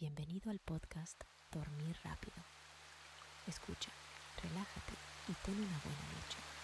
Bienvenido al podcast Dormir Rápido. Escucha, relájate y ten una buena noche.